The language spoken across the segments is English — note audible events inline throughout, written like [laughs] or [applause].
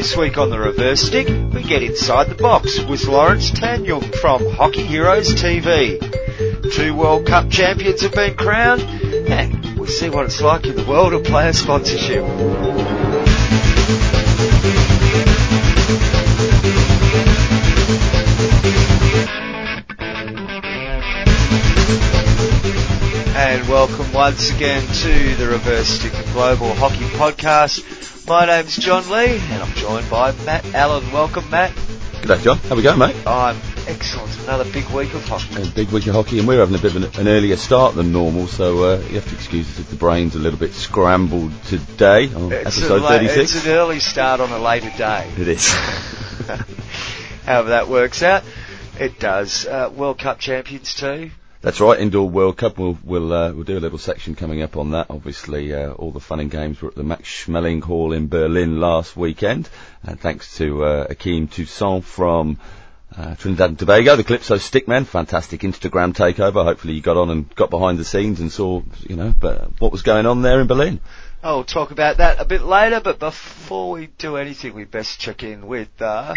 This week on the reverse stick, we get inside the box with Lawrence Tandjoeng from Hockey Heroes TV. Two World Cup champions have been crowned, and we see what it's like in the world of player sponsorship. And welcome once again to the Reverse Stick Global Hockey Podcast. My name's John Lee, and I'm joined by Matt Allen. Welcome, Matt. G'day, John. How we going, mate? I'm excellent. Another big week of hockey. A big week of hockey, and we're having a bit of an, an earlier start than normal, so uh, you have to excuse us if the brain's a little bit scrambled today on It's, episode la- 36. it's an early start on a later day. It is. [laughs] [laughs] However that works out, it does. Uh, World Cup champions too. That's right, Indoor World Cup. We'll we'll uh, we'll do a little section coming up on that. Obviously, uh, all the fun and games were at the Max Schmeling Hall in Berlin last weekend, and thanks to uh, Akeem Toussaint from. Uh, Trinidad and Tobago, the Calypso Stickman, fantastic Instagram takeover. Hopefully you got on and got behind the scenes and saw, you know, but what was going on there in Berlin. Oh, we'll talk about that a bit later, but before we do anything, we best check in with uh,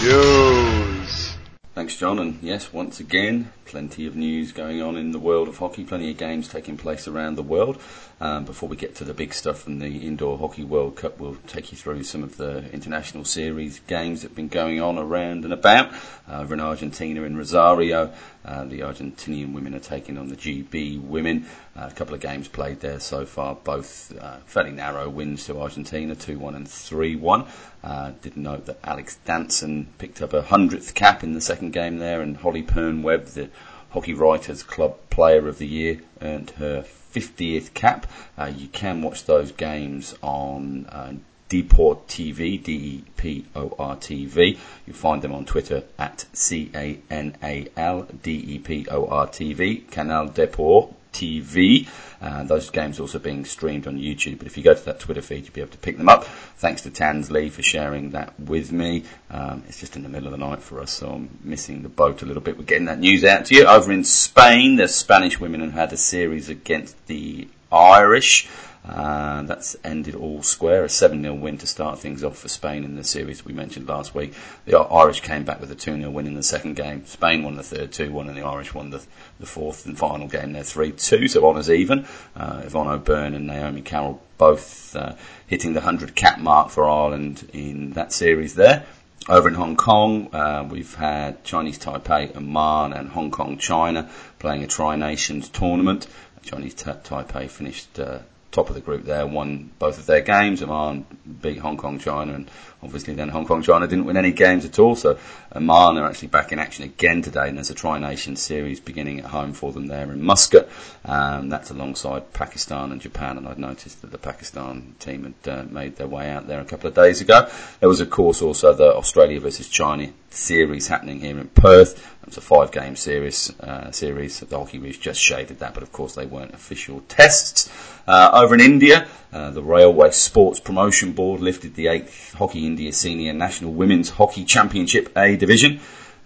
news. Thanks, John. And yes, once again, plenty of news going on in the world of hockey, plenty of games taking place around the world. Um, before we get to the big stuff from the Indoor Hockey World Cup, we'll take you through some of the international series games that have been going on around and about. Uh, over in Argentina, in Rosario, uh, the Argentinian women are taking on the GB women. Uh, a couple of games played there so far, both uh, fairly narrow wins to Argentina, 2-1 and 3-1. Uh, did note that Alex Danson picked up a hundredth cap in the second game there, and Hollie Pearne-Webb, the Hockey Writers Club Player of the Year, earned her 50th cap. Uh, you can watch those games on uh, DeporTV, D-E-P-O-R-T-V. You'll find them on Twitter at C-A-N-A-L D-E-P-O-R-T-V, Canal Deport TV. Uh, those games also being streamed on YouTube, but if you go to that Twitter feed, you'll be able to pick them up. Thanks to Tansley for sharing that with me. Um, it's just in the middle of the night for us, so I'm missing the boat a little bit. We're getting that news out to you. Over in Spain, the Spanish women have had a series against the Irish. Uh, that's ended all square, a 7-0 win to start things off for Spain in the series we mentioned last week. The Irish came back with a 2-0 win in the second game. Spain won the third 2-1 and the Irish won the, the fourth and final game there 3-2, so honours even. Uh, Yvonne O'Byrne and Naomi Carroll both uh, hitting the 100 cap mark for Ireland in that series there. Over in Hong Kong, uh, we've had Chinese Taipei, Oman, and Hong Kong China playing a Tri Nations tournament. Chinese Ta- Taipei finished uh, top of the group there, won both of their games. Oman beat Hong Kong China, and obviously then Hong Kong China didn't win any games at all. So Oman are actually back in action again today, and there's a Tri Nation series beginning at home for them there in Muscat. Um, that's alongside Pakistan and Japan, and I'd noticed that the Pakistan team had uh, made their way out there a couple of days ago. There was, of course, also the Australia versus China series happening here in Perth. It was a five-game series. Uh, series. The Hockeyroos just shaded that, but of course they weren't official tests. Uh, over in India, uh, the Railway Sports Promotion Board lifted the eighth Hockey India Senior National Women's Hockey Championship A division.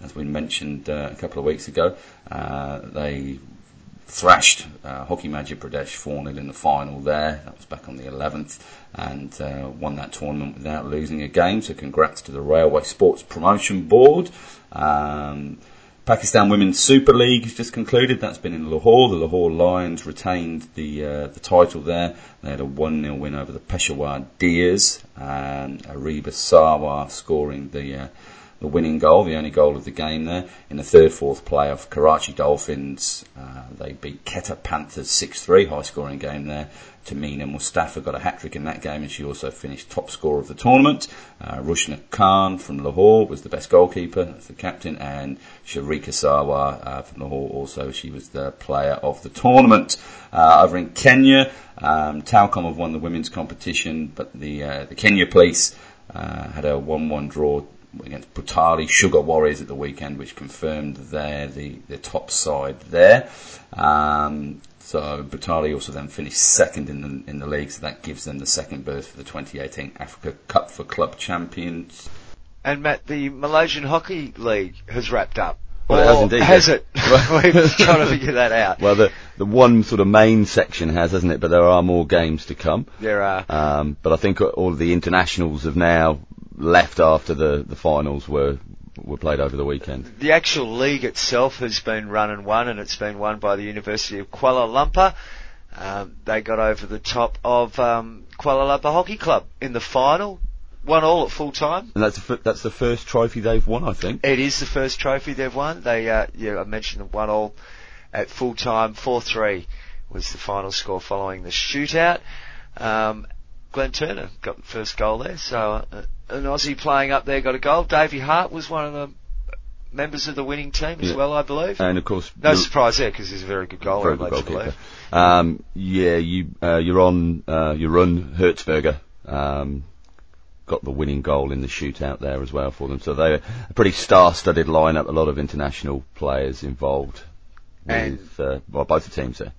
As we mentioned uh, a couple of weeks ago, uh, they thrashed uh, Hockey Madhya Pradesh 4 0 in the final there. That was back on the 11th and uh, won that tournament without losing a game. So, congrats to the Railway Sports Promotion Board. Um, Pakistan Women's Super League has just concluded. That's been in Lahore. The Lahore Lions retained the uh, the title there. They had a 1 0 win over the Peshawar Deers, and Ariba Sarwar scoring the uh, the winning goal, the only goal of the game there. In the third, fourth play of Karachi Dolphins, uh, they beat Quetta Panthers 6-3, high scoring game there. Tamina Mustafa got a hat-trick in that game and she also finished top scorer of the tournament. Uh, Rushna Khan from Lahore was the best goalkeeper, that's the captain, and Sharika Sarwar uh, from Lahore also, she was the player of the tournament. Uh, over in Kenya, um, Telkom have won the women's competition, but the, uh, the Kenya police uh, had a 1-1 draw against Butali Sugar Warriors at the weekend, which confirmed they're the, the top side there. Um, so Butali also then finished second in the in the league, so that gives them the second berth for the 2018 Africa Cup for club champions. And Matt, the Malaysian Hockey League has wrapped up. Well, it has indeed. Has it? [laughs] We're trying to figure that out. Well, the the one sort of main section has, hasn't it? But there are more games to come. There are. Um, but I think all of the internationals have now left after the, the finals were were played over the weekend. The actual league itself has been run and won, and it's been won by the University of Kuala Lumpur. Um, they got over the top of um, Kuala Lumpur Hockey Club in the final. One all at full time. And that's the, that's the first trophy they've won, I think. It is the first trophy they've won. They, uh, yeah, I mentioned the one all at full time. 4-3 was the final score following the shootout. Um, Glenn Turner got the first goal there. So uh, an Aussie playing up there got a goal. Davey Harte was one of the members of the winning team as Yeah. well, I believe. And of course, No surprise there because he's a very good goaler, very good like goalkeeper. believe. Um, yeah, you uh, you're on uh, Jeroen Hertzberger. Um, got the winning goal in the shootout there as well for them. So they're a pretty star-studded lineup. A lot of international players involved with uh, well, both the teams there.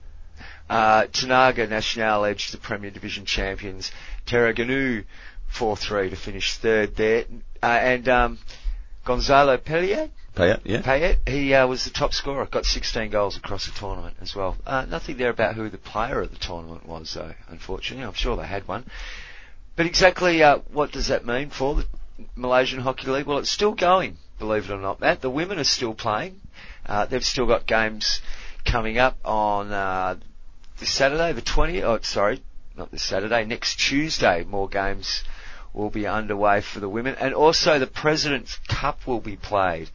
Uh, Tenaga National edged the Premier Division champions Terengganu 4-3 to finish third there. Uh, and um, Gonzalo Pellier, Peillat, yeah. Peillat, he uh, was the top scorer, got 16 goals across the tournament as well. Uh, nothing there about who the player of the tournament was, though, unfortunately. I'm sure they had one. But exactly uh, what does that mean for the Malaysian Hockey League? Well, it's still going, believe it or not, Matt. The women are still playing. Uh, they've still got games coming up on uh, this Saturday, the 20th. Oh, sorry, not this Saturday. Next Tuesday, more games will be underway for the women, and also the President's Cup will be played.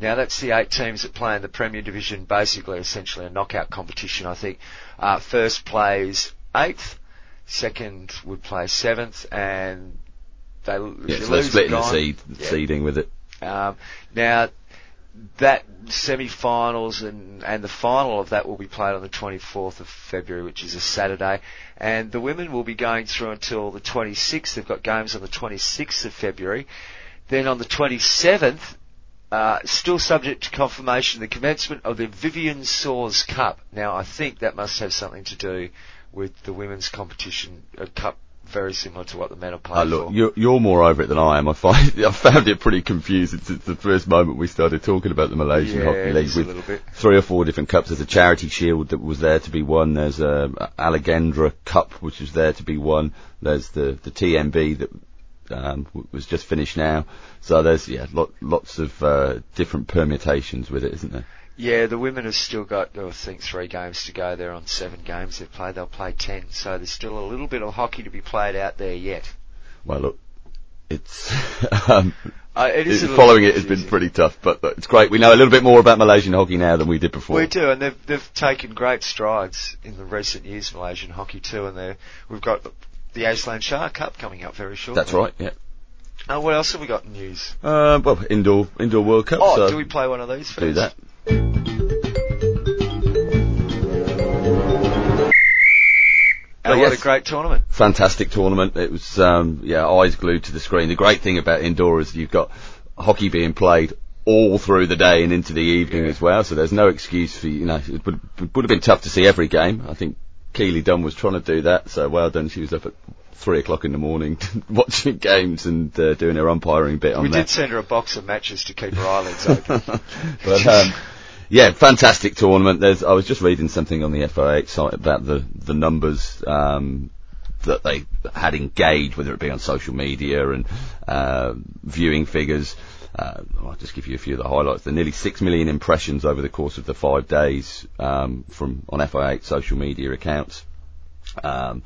Now that's the eight teams that play in the Premier Division, basically essentially a knockout competition. I think uh, first plays eighth, second would play seventh, and they Yeah, so they're lose, splitting you're the seed, Yeah. seeding with it. Um, now, that semi-finals and, and the final of that will be played on the 24th of February, which is a Saturday. And the women will be going through until the 26th. They've got games on the 26th of February. Then on the 27th, uh, still subject to confirmation, the commencement of the Vivian Saws Cup. Now, I think that must have something to do with the women's competition, a cup very similar to what the men are Oh, playing look, for. you're, you're more over it than I am. I find [laughs] I found it pretty confusing since the first moment we started talking about the Malaysian Yeah, Hockey League with little bit. three or four different cups. There's a charity shield that was there to be won. There's a Allegendra Cup which was there to be won. There's the the TNB that um, was just finished now. So there's yeah lot, lots of uh, different permutations with it, isn't there? Yeah, the women have still got, oh, I think, three games to go. They're on seven games they've played. They'll play ten. So there's still a little bit of hockey to be played out there yet. Well, look, it's [laughs] um, Uh, it is it- following it has been pretty tough, but it's great. We know a little bit more about Malaysian hockey now than we did before. We do, and they've they've taken great strides in the recent years, Malaysian hockey too. And we've got the Azlan Shah Cup coming up very shortly. That's right. Yeah. Uh, what else have we got in news? Uh, well, indoor indoor World Cup. Oh, so do we play one of these first? do that? Oh, what yes. a great tournament! Fantastic tournament. It was um, yeah, eyes glued to the screen. The great thing about indoor is you've got hockey being played all through the day and into the evening Yeah. as well. So there's no excuse for you know. It would, it would have been tough to see every game. I think Keely Dunn was trying to do that. So well done. She was up at three o'clock in the morning [laughs] watching games and uh, doing her umpiring bit on We that. did send her a box of matches to keep her eyelids [laughs] open. but um, yeah, fantastic tournament. There's, I was just reading something on the FIH site about the the numbers um, that they had engaged, whether it be on social media and uh, viewing figures. Uh, I'll just give you a few of the highlights. There are nearly six million impressions over the course of the five days um, from on FIH social media accounts. Um,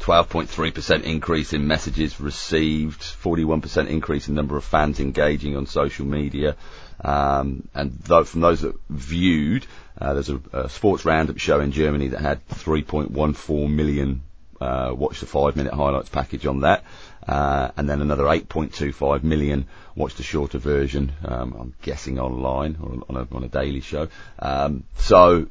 12.3% increase in messages received, 41% increase in number of fans engaging on social media. Um, and tho- from those that viewed, uh, there's a, a sports roundup show in Germany that had 3.14 million uh, watch the five minute highlights package on that. Uh, and then another 8.25 million watched the shorter version, um, I'm guessing online or on a, on a daily show. Um, so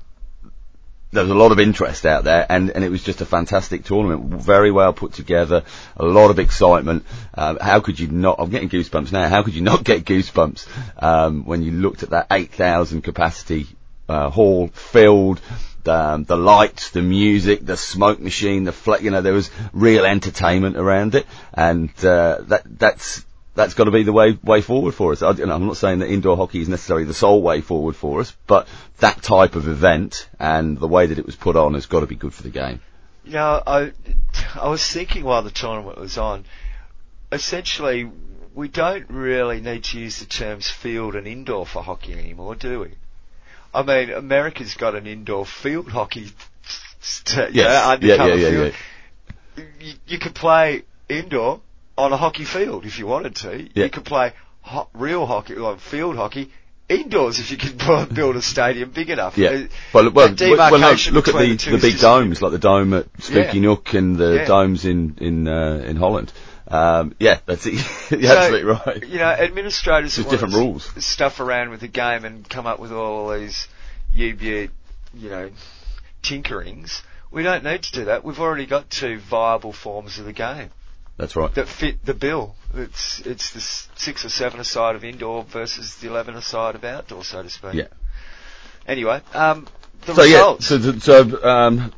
there was a lot of interest out there, and, and it was just a fantastic tournament, very well put together, a lot of excitement. Um, how could you not? I'm getting goosebumps now. How could you not get goosebumps um, when you looked at that 8,000 capacity uh, hall filled? Um, the lights, the music, the smoke machine, the fl- you know, there was real entertainment around it, and uh, that that's that's got to be the way way forward for us. I, you know, I'm not saying that indoor hockey is necessarily the sole way forward for us, but that type of event and the way that it was put on has got to be good for the game. Know, I, I was thinking while the tournament was on, essentially, we don't really need to use the terms field and indoor for hockey anymore, do we? I mean, America's got an indoor field hockey, st- Yes. Uh, undercover Yeah, yeah, yeah, field. You, you could play indoor on a hockey field if you wanted to. Yeah. You could play ho- real hockey, like field hockey, indoors if you could [laughs] bu- build a stadium big enough. Yeah. Uh, Well, well, well, no, look at between the, the big domes, like the dome at Spooky Yeah. Nook and the Yeah. domes in in uh, in Holland. Um, yeah, that's it. [laughs] You're So, absolutely right. You know, administrators There's different rules. stuff around with the game and come up with all these UBU, you know, tinkerings. We don't need to do that. We've already got two viable forms of the game That's right. that fit the bill. It's it's the six or seven aside of indoor versus the eleven aside of outdoor, so to speak. Yeah. Anyway, um, the So yeah, so, so um,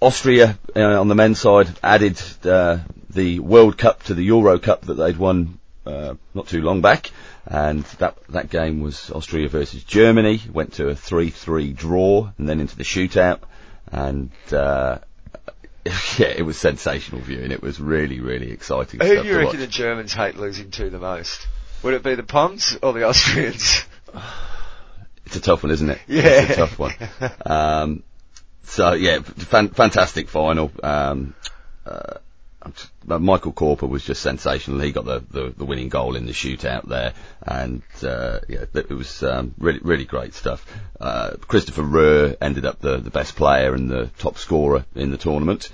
Austria uh, on the men's side added uh, the World Cup to the Euro Cup that they'd won uh, not too long back, and that that game was Austria versus Germany. Went to a three-three draw and then into the shootout, and uh, [laughs] yeah, it was sensational viewing. It was really really exciting. Who stuff do you reckon watch. the Germans hate losing to the most? Would it be the Poms or the Austrians? [sighs] It's a tough one, isn't it? Yeah. It's a tough one. Um, so yeah, fan- fantastic final. Um, uh, Michael Körper was just sensational. He got the, the, the winning goal in the shootout there, and uh, yeah, it was um, really really great stuff. Uh, Christopher Rühr ended up the, the best player and the top scorer in the tournament.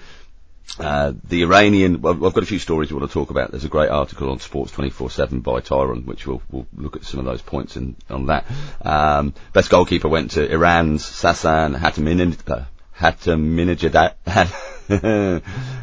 Uh, the Iranian, well, I've got a few stories we want to talk about. There's a great article on Sports 24/7 by Tyron, which we'll, we'll look at some of those points in, on that. Um, best goalkeeper went to Iran's Sasan Hataminejad. Uh, Hataminejad. [laughs]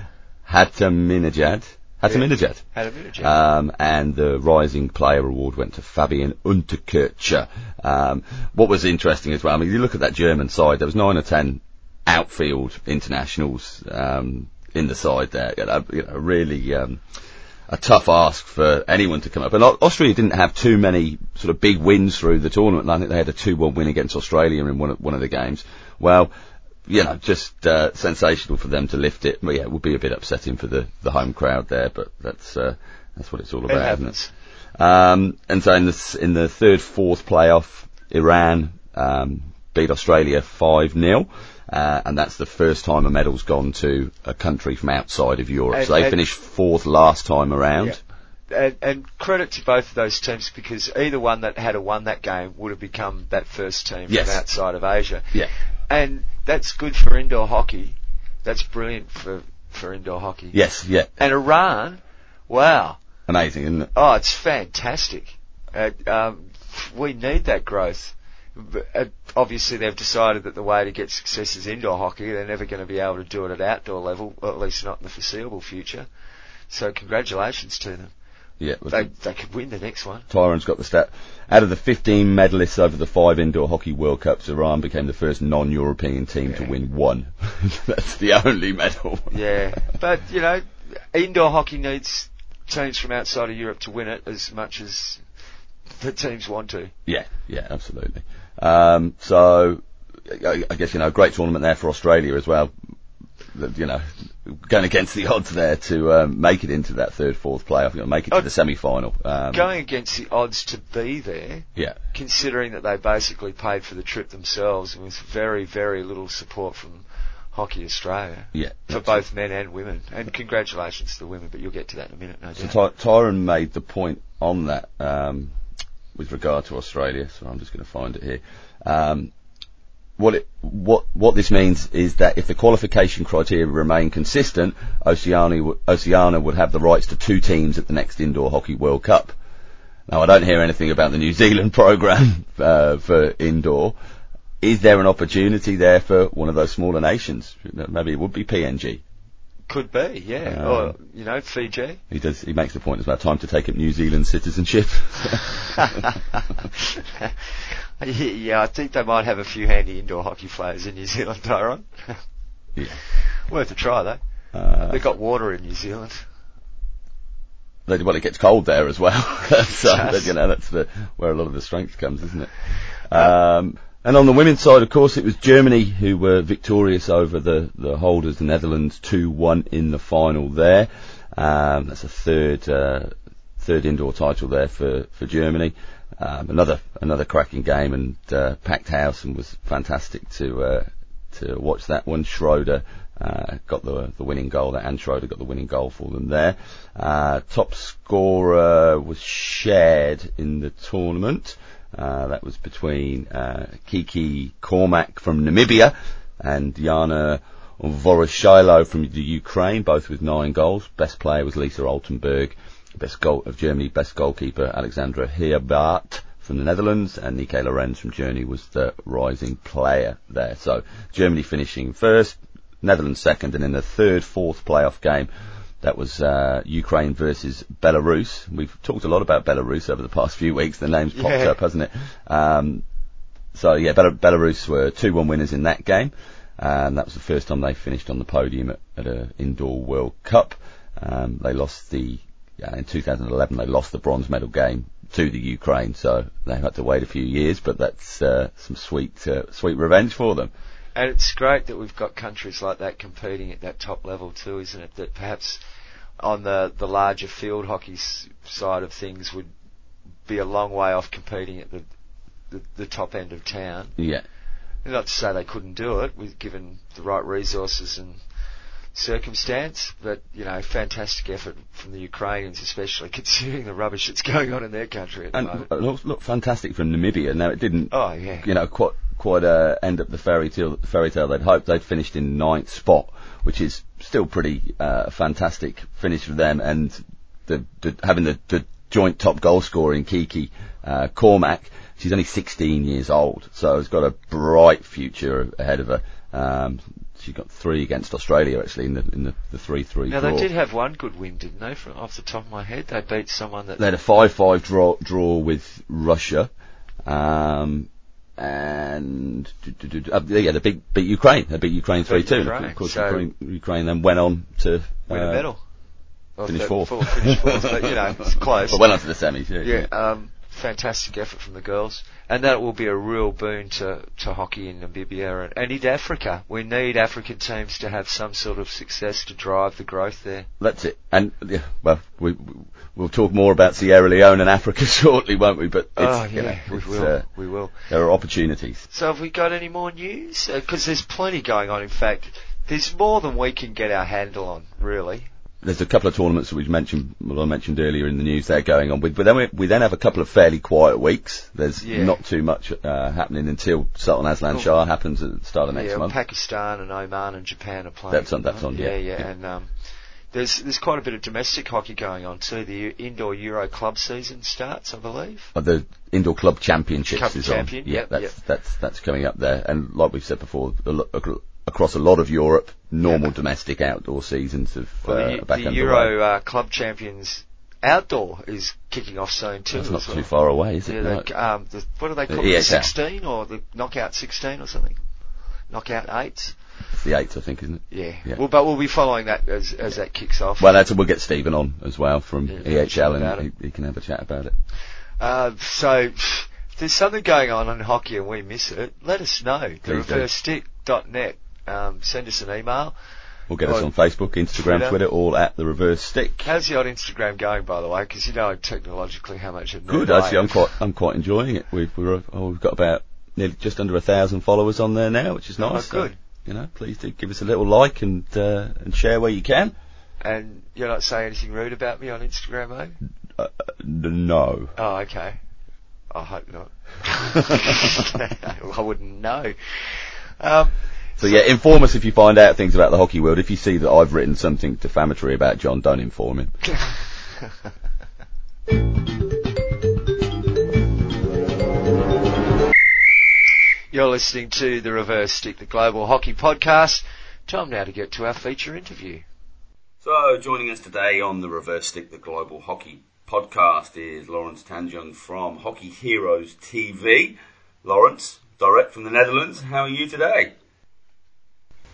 Hataminejad. Hataminejad. Had a minute, Jim. Um, and the Rising Player Award went to Fabian Unterkircher. Um, what was interesting as well, I mean, you look at that German side, there was nine or ten outfield internationals um, in the side there. You know, you know, really um, a tough ask for anyone to come up. And Au- Austria didn't have too many sort of big wins through the tournament. I think they had a 2-1 win against Australia in one of, one of the games. Well, you know, just uh, sensational for them to lift it. But yeah, it would be a bit upsetting for the, the home crowd there, but that's uh, that's what it's all it about, isn't it? Um, and so in the in the third fourth playoff, Iran um, beat Australia five 0 uh, and that's the first time a medal's gone to a country from outside of Europe. And- so they finished fourth last time around. And, and credit to both of those teams because either one that had won that game would have become that first team Yes. from outside of Asia. Yeah. And that's good for indoor hockey. That's brilliant for, for indoor hockey. Yes, yeah, And Iran, wow. amazing, isn't it? Oh, it's fantastic. Uh, um, we need that growth. But, uh, obviously, they've decided that the way to get success is indoor hockey. They're never going to be able to do it at outdoor level, or at least not in the foreseeable future. So, congratulations to them. Yeah, They they could win the next one. Tyron's got the stat. Out of the 15 medalists over the five indoor hockey World Cups, Iran became the first non-European team to win one. [laughs] That's the only medal. Yeah, but you know, indoor hockey needs teams from outside of Europe to win it as much as the teams want to. Yeah, yeah, absolutely. Um, so, I guess, you know, great tournament there for Australia as well. You know, going against the odds there to um, make it into that third, fourth playoff, you know, make it to Oh, the semi-final. Um, Going against the odds to be there, yeah, considering that they basically paid for the trip themselves and with very, very little support from Hockey Australia yeah. for both men and women. And congratulations to the women, but you'll get to that in a minute, no So. Ty- Tyron made the point on that um, with regard to Australia. So I'm just going to find it here. Um, what it what what this means is that if the qualification criteria remain consistent, Oceania w- Oceania would have the rights to two teams at the next Indoor Hockey World Cup. Now I don't hear anything about the New Zealand [laughs] program uh, for indoor. Is there an opportunity there for one of those smaller nations? Maybe it would be PNG. Could be, yeah. Um, or, you know, Fiji. He does. He makes the point. It's about time to take up New Zealand citizenship. [laughs] [laughs] [laughs] yeah, I think they might have a few handy indoor hockey players in New Zealand, Tyron. Yeah. [laughs] Worth a try though. Uh, They've got water in New Zealand. they, well, it gets cold there as well. [laughs] so, you know, that's the, where a lot of the strength comes, isn't it? Um, and on the women's side, of course, it was Germany who were victorious over the, the holders, the Netherlands, 2-1 in the final there. Um, that's a third, uh, third indoor title there for, for Germany. Um, another, another cracking game and, uh, packed house and was fantastic to, uh, to watch that one. Schroeder, uh, got the, the winning goal there and Schroeder got the winning goal for them there. Uh, top scorer was shared in the tournament. Uh, that was between uh, Kiki Cormack from Namibia and Jana Voroshailo from the Ukraine, both with nine goals. Best player was Lisa Altenburg. Best goal of Germany, best goalkeeper Alexandra Herbart from the Netherlands, and Nike Lorenz from Germany was the rising player there. So Germany finishing first, Netherlands second, and in the third, fourth playoff game, that was uh, Ukraine versus Belarus. We've talked a lot about Belarus over the past few weeks. The name's popped Yeah. up, hasn't it? Um, so yeah, Bel- Belarus were 2-1 winners in that game. And that was the first time they finished on the podium at, at an indoor World Cup. Um, they lost the, yeah, in 2011 they lost the bronze medal game to the Ukraine, so they had to wait a few years, but that's, uh, some sweet, uh, sweet revenge for them. And it's great that we've got countries like that competing at that top level too, isn't it? That perhaps on the, the larger field hockey s- side of things would be a long way off competing at the, the, the top end of town. Yeah. Not to say they couldn't do it, with given the right resources and circumstance, but you know, fantastic effort from the Ukrainians, especially [laughs] considering the rubbish that's going on in their country at the And moment. uh, look, look fantastic from Namibia. Now it didn't, Oh yeah, you know, quite quite uh, end up the fairy tale fairy tale they'd hoped. They'd finished in ninth spot, which is still pretty uh, fantastic finish for them. And the, the having the, the joint top goal scorer in Kiki uh, Cormac, she's only 16 years old, so has got a bright future ahead of her. Um, she got three against Australia actually in the in the, the three three Now draw. they did have one good win, didn't they? From off the top of my head, they beat someone that They had a 5-5 draw, draw with Russia. Um, and uh, yeah, they beat, beat Ukraine. They beat Ukraine 3-2. Ukraine, Of course, so- Ukraine, Ukraine then went on to win uh, a medal. Well, finish fourth. full- Finish fourth, but you know, [laughs] it's close. But went on to the semis. Yeah, yeah, um, fantastic effort from the girls, and that will be a real boon to, to hockey in Namibia and, and in Africa. We need African teams to have some sort of success to drive the growth there. That's it. And yeah, well, we, we we'll talk more about Sierra Leone and Africa [laughs] shortly, won't we? But it's, oh you yeah, know, we will. uh, we will. there are opportunities. So have we got any more news? Because there's plenty going on. In fact, there's more than we can get our handle on, really. There's a couple of tournaments that we mentioned, well, I mentioned earlier in the news they're going on with, but then we, we then have a couple of fairly quiet weeks. There's Yeah. not too much uh, happening until Sultan Azlan. Shah happens at the start of next yeah, month. Pakistan and Oman and Japan are playing. That's on- that's on, Yeah, yeah, yeah, yeah. and um, there's there's quite a bit of domestic hockey going on too. The indoor Euro club season starts, I believe. Uh, the indoor club championships Club is champion, on. Yeah, yep, that's yep. that's that's coming up there. And like we've said before, a ac- across a lot of Europe, normal domestic outdoor seasons of Well, uh, the, back the. Euro uh, club champions outdoor is kicking off soon too. That's not well. too far away, is it? Yeah, No. the, um, the, what do they call The it? The 16 or the knockout 16 or something? Knockout eights. It's the eighth, I think, isn't it? Yeah. Yeah. Well, but we'll be following that as as that kicks off. Well, that's we'll get Stephen on as well from Yeah, have a chat EHL, and he, he can have a chat about it. Uh, so, if there's something going on in hockey and we miss it, let us know. Please do. TheReverseStick.net. Um, send us an email. We'll get us Oh, on Facebook, Instagram, Twitter. Twitter, all at the reverse stick. How's the old Instagram going, by the way? Because you know technologically how much Good, actually, I'm quite, I'm quite enjoying it. We've, we're, oh, we've got about nearly just under a thousand followers on there now, which is Oh, nice. So, good. you know, please do give us a little like and uh, and share where you can. And you're not saying anything rude about me on Instagram, eh? Uh, uh, no. Oh, okay. I hope not. [laughs] [laughs] I wouldn't know. Um, So yeah, inform us if you find out things about the hockey world. If you see that I've written something defamatory about John, don't inform him. [laughs] You're listening to the Reverse Stick, the Global Hockey Podcast. Time now to get to our feature interview. So, joining us today on the Reverse Stick, the Global Hockey Podcast, is Lawrence Tandjoeng from Hockey Heroes TV. Lawrence, direct from the Netherlands, how are you today?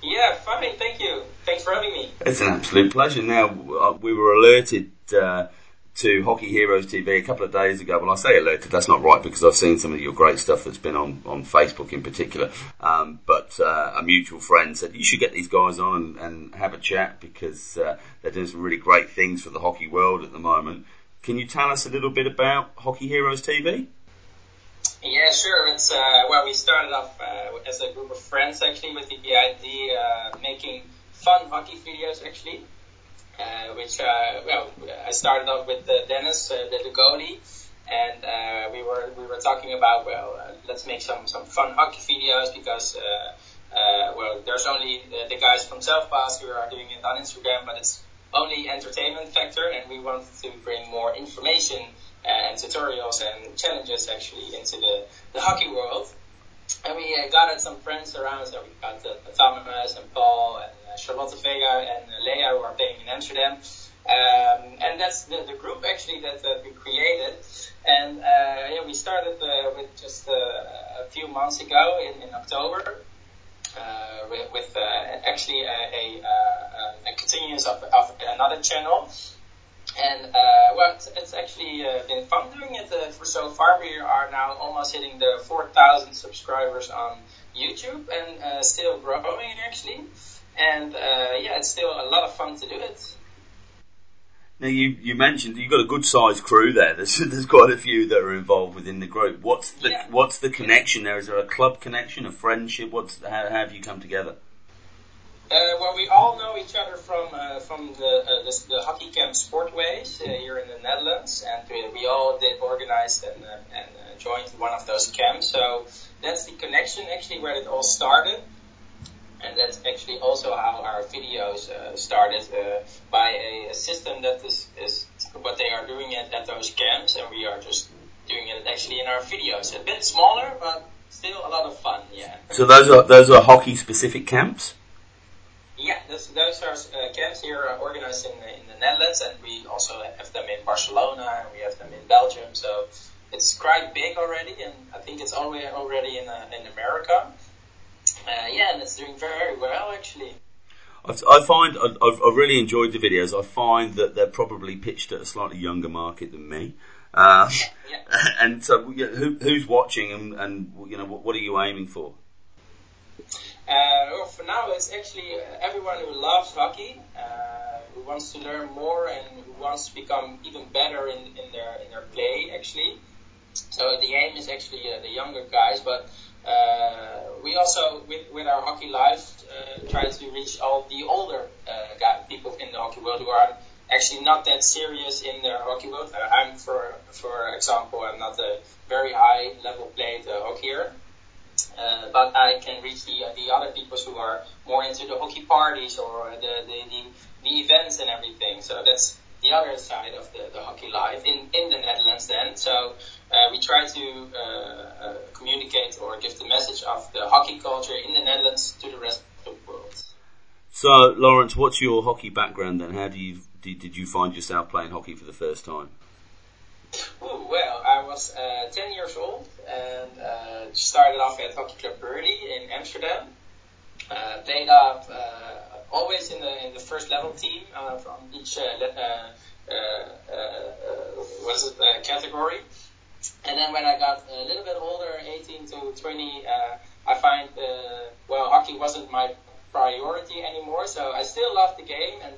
Yeah, fine, thank you. Thanks for having me. It's an absolute pleasure. Now, uh, we were alerted uh, to Hockey Heroes TV a couple of days ago. Well, I say alerted, that's not right because I've seen some of your great stuff that's been on, on Facebook in particular. Um, but uh, a mutual friend said you should get these guys on and, and have a chat because uh, they're doing some really great things for the hockey world at the moment. Can you tell us a little bit about Hockey Heroes TV? Yeah, sure. It's uh, well, we started off uh, as a group of friends actually with the idea uh, making fun hockey videos actually. Uh, which uh, well, I started off with uh, Dennis, uh, the, the goalie, and uh, we were we were talking about well, uh, let's make some some fun hockey videos because uh, uh, well, there's only uh, the guys from South Pass who are doing it on Instagram, but it's only entertainment factor, and we wanted to bring more information and tutorials and challenges actually into the the hockey world. And we uh, gathered some friends around, so we got uh, Thomas and Paul and uh, Charlotte Vega and uh, Leia who are playing in Amsterdam. Um, and that's the, the group actually that we created. And uh, yeah, we started uh, with just uh, a few months ago in, in October. Uh, with, with uh, actually a, a, uh, a of, of another channel. And uh, well, it's, it's actually uh, been fun doing it uh, for so far. We are now almost hitting the 4,000 subscribers on YouTube and uh, still growing actually. And uh, yeah, it's still a lot of fun to do it. Now you, you mentioned you've got a good sized crew there. [laughs] There's there's quite a few that are involved within the group. What's the Yeah. what's the connection there? Is there a club connection, a friendship? What's how, how have you come together? Uh, well, we all know each other from uh, from the, uh, the the hockey camp Sportways uh, here in the Netherlands, and we, we all did organize and uh, and uh, joined one of those camps. So that's the connection actually where it all started, and that's actually also how our videos uh, started uh, by a, a system that is is what they are doing at, at those camps, and we are just doing it actually in our videos. A bit smaller, but still a lot of fun. Yeah. So those are those are hockey specific camps. Yeah, those, those are uh, camps here uh, organized in, in the Netherlands, and we also have them in Barcelona, and we have them in Belgium. So it's quite big already, and I think it's already already in uh, in America. Uh, yeah, and it's doing very well actually. I, I find I've, I've really enjoyed the videos. I find that they're probably pitched at a slightly younger market than me. Uh, Yeah. [laughs] and so, yeah, who, who's watching, and, and you know, what, what are you aiming for? Uh, well, for now, it's actually uh, everyone who loves hockey, uh, who wants to learn more, and who wants to become even better in, in their in their play. Actually, so the aim is actually uh, the younger guys, but uh, we also with with our hockey live uh, try to reach all the older uh, guy, people in the hockey world who are actually not that serious in their hockey world. Uh, I'm for for example, I'm not a very high level played uh, hockeyer. Uh, but I can reach the the other people who are more into the hockey parties or the the, the, the events and everything. So that's the other side of the, the hockey life in, in the Netherlands then. So uh, we try to uh, uh, communicate or give the message of the hockey culture in the Netherlands to the rest of the world. So, Lawrence, what's your hockey background then? How do you did, did you find yourself playing hockey for the first time? Ooh, well, I was uh, 10 years old and uh, started off at Hockey Club Hurley in Amsterdam. Uh, played up uh, always in the in the first level team uh, from each uh, what is it category. And then when I got a little bit older, 18 to 20, uh, I find uh, well hockey wasn't my priority anymore. So I still love the game and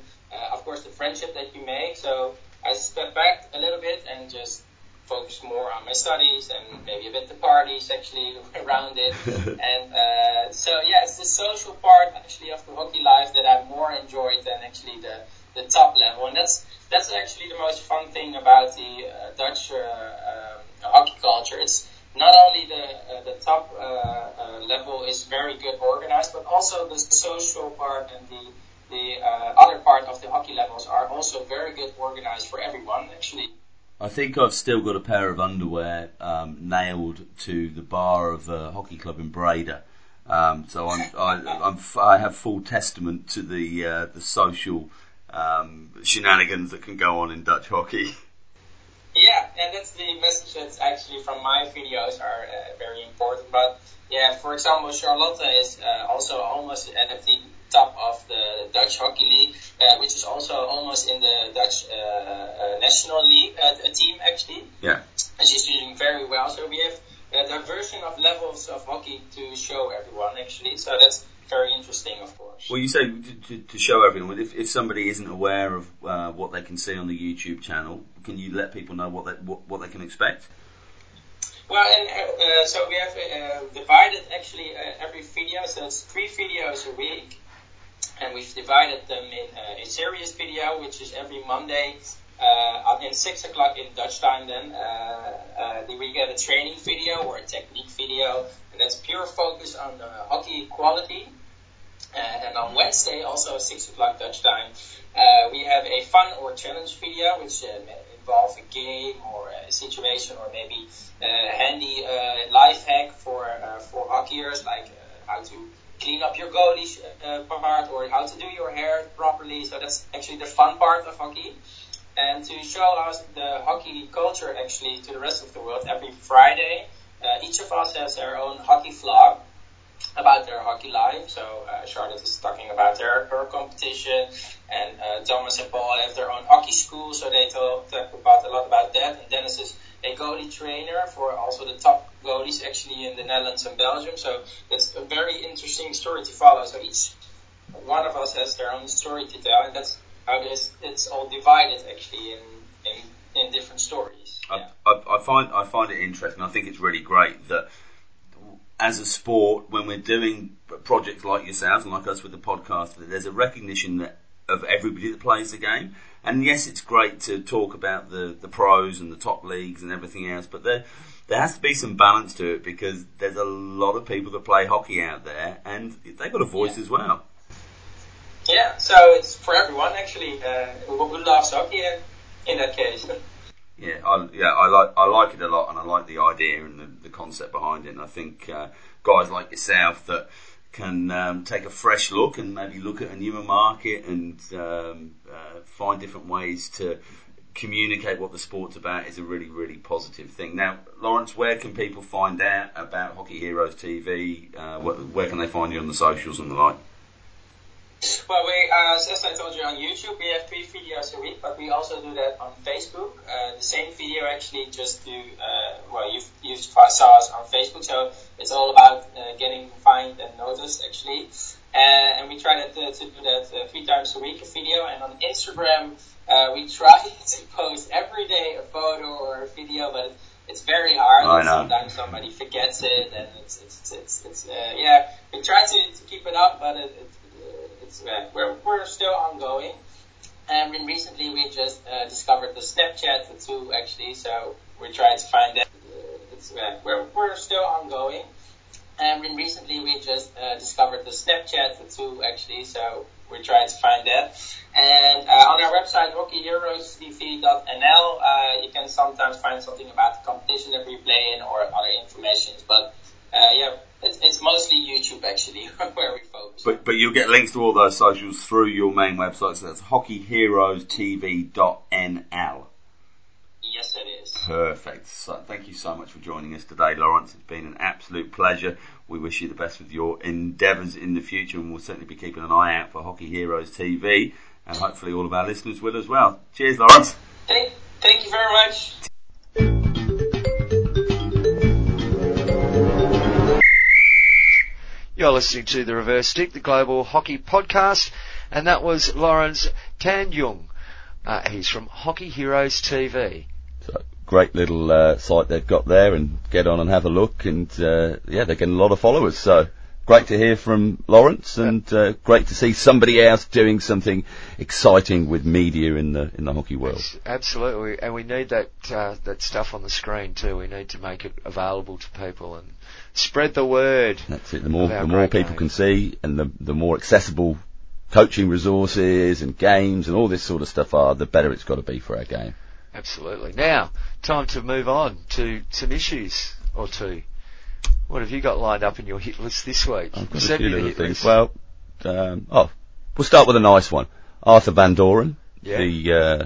of course the friendship that you make. So I stepped back a little bit and just focused more on my studies and maybe a bit the parties actually [laughs] around it. [laughs] and uh, so yeah, it's the social part actually of the hockey life that I more enjoyed than actually the the top level. And that's that's actually the most fun thing about the uh, Dutch uh, um, hockey culture. It's not only the uh, the top uh, uh, level is very good organized, but also the social part and the the uh, other part of the hockey levels are also very good organized for everyone actually. I think I've still got a pair of underwear um, nailed to the bar of a hockey club in Breda. Um, so I'm, I, I'm, f- I have full testament to the uh, the social um, shenanigans that can go on in Dutch hockey. Yeah, and that's the message that's actually from my videos are uh, very important. But yeah, for example, Charlotte is uh, also almost at the top of the Dutch Hockey League, uh, which is also almost in the Dutch uh, uh, national league uh, team actually. Yeah. And she's doing very well. So we have a diversion of levels of hockey to show everyone actually. So that's very interesting, of course. Well, you say to, to, to show everyone, if, if somebody isn't aware of uh, what they can see on the YouTube channel, can you let people know what they, what, what they can expect? Well, and uh, so we have uh, divided actually uh, every video, so it's three videos a week, and we've divided them in uh, a serious video, which is every Monday uh, six o'clock in Dutch time. Then uh, we get a training video or a technique video, and that's pure focus on the hockey quality. and on Wednesday, also six o'clock Dutch time, we have a fun or challenge video, which involve a game or a situation or maybe a handy uh, life hack for uh, for hockeyers, like uh, how to clean up your goalie uh, part or how to do your hair properly. So that's actually the fun part of hockey. And to show us the hockey culture actually to the rest of the world, every Friday, uh, each of us has our own hockey vlog about their hockey life. So uh, Charlotte is talking about their her competition, and uh, Thomas and Paul have their own hockey school, so they talk, talk about a lot about that. And Dennis is a goalie trainer for also the top goalies actually in the Netherlands and Belgium. So it's a very interesting story to follow. So each one of us has their own story to tell, and that's how it's all divided actually in in, in different stories. Yeah. I, I, I find I find it interesting. I think it's really great that as a sport, when we're doing projects like yourselves and like us with the podcast, that there's a recognition that, of everybody that plays the game. And yes, it's great to talk about the, the pros and the top leagues and everything else, but there, there has to be some balance to it because there's a lot of people that play hockey out there and they've got a voice yeah. as well. Yeah, so it's for everyone actually uh, who loves hockey in, in that case. Yeah, I, yeah, I like I like it a lot, and I like the idea and the, the concept behind it. And I think uh, guys like yourself that can um, take a fresh look and maybe look at a newer market and um, uh, find different ways to communicate what the sport's about is a really, really positive thing. Now, Lawrence, where can people find out about Hockey Heroes TV? Uh, where, can they find you on the socials and the like? Well, we, uh, as I told you on YouTube, we have three videos a week, but we also do that on Facebook. Uh, the same video actually just to, uh, well, you've, you saw us on Facebook, so it's all about uh, getting found and noticed actually. Uh, and we try to, to do that uh, three times a week, a video. And on Instagram, uh, we try [laughs] to post every day a photo or a video, but it's very hard. Know. Sometimes somebody forgets it, and it's, it's, it's, it's uh, yeah, we try to, to keep it up, but it, it it's uh, we're we're still ongoing. And then recently we just uh, discovered the Snapchat too, actually. So we're trying to find that. Uh, it's uh, we're we're still ongoing. And then recently we just uh, discovered the Snapchat too, actually. So we're trying to find that. And uh, on our website, hockeyheroestv.nl, uh, you can sometimes find something about the competition that we play in or other information. But uh, yeah, it's, it's mostly YouTube actually [laughs] where we focus. But but you'll get links to all those socials through your main website. So that's hockeyheroestv.nl. Yes, it is. Perfect. So thank you so much for joining us today, Lawrence. It's been an absolute pleasure. We wish you the best with your endeavours in the future, and we'll certainly be keeping an eye out for Hockey Heroes TV, and hopefully all of our listeners will as well. Cheers, Lawrence. Thank, thank you very much. You're listening to the Reverse Stick, the global hockey podcast, and that was Lawrence Tandjoeng. Uh, he's from Hockey Heroes TV. Great little uh, site they've got there, and get on and have a look. And uh, yeah, they're getting a lot of followers. So great to hear from Lawrence, and uh, great to see somebody else doing something exciting with media in the in the hockey world. Absolutely, and we need that uh, that stuff on the screen too. We need to make it available to people and spread the word. That's it. The more the more people game. can see, and the the more accessible coaching resources and games and all this sort of stuff are, the better it's got to be for our game. Absolutely. Now, time to move on to some issues or two. What have you got lined up in your hit list this week? I've got a few little things. List. Well, um, oh, we'll start with a nice one. Arthur Van Doren, yeah. the uh,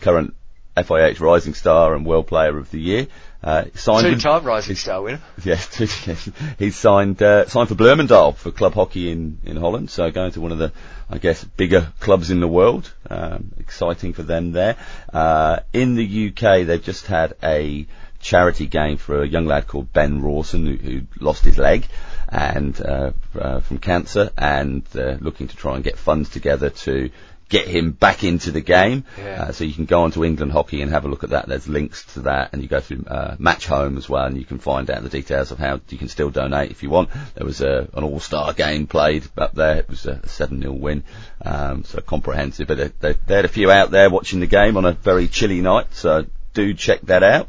current FIH Rising Star and World Player of the Year. Uh, signed Two-time Rising Star winner. [laughs] Yes, [laughs] two- yes. he's signed uh, signed for Bloemendaal for club hockey in, in Holland. So going to one of the, I guess, bigger clubs in the world. Um, exciting for them there. Uh, in the UK, they've just had a charity game for a young lad called Ben Rawson who, who lost his leg and uh, uh, from cancer, and uh, looking to try and get funds together to get him back into the game. Yeah. Uh, so you can go onto England Hockey and have a look at that. There's links to that, and you go through uh, Match Home as well, and you can find out the details of how you can still donate if you want. There was a, an All-Star game played up there. It was a 7-0 win, um, so comprehensive. But there, there, there are a few out there watching the game on a very chilly night, so do check that out.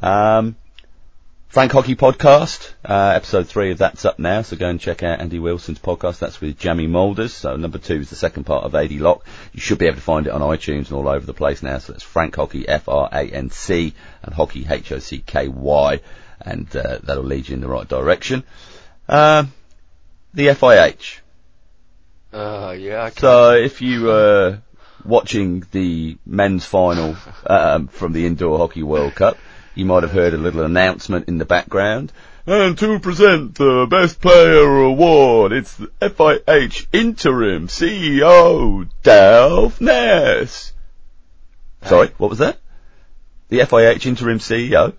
Um, Frank Hockey Podcast, uh, episode three of that's up now, so go and check out Andy Wilson's podcast. That's with Jamie Moulders. So number two is the second part of AD Lock. You should be able to find it on iTunes and all over the place now. So that's Frank Hockey, F-R-A-N-C, and Hockey, H-O-C-K-Y, and uh, that'll lead you in the right direction. Um, the FIH. Oh, yeah. So if you were watching the men's final [laughs] um, from the Indoor Hockey World Cup, you might have heard a little announcement in the background. And to present the Best Player Award, it's the FIH Interim CEO, Delf Neu. Sorry, what was that? The FIH Interim CEO,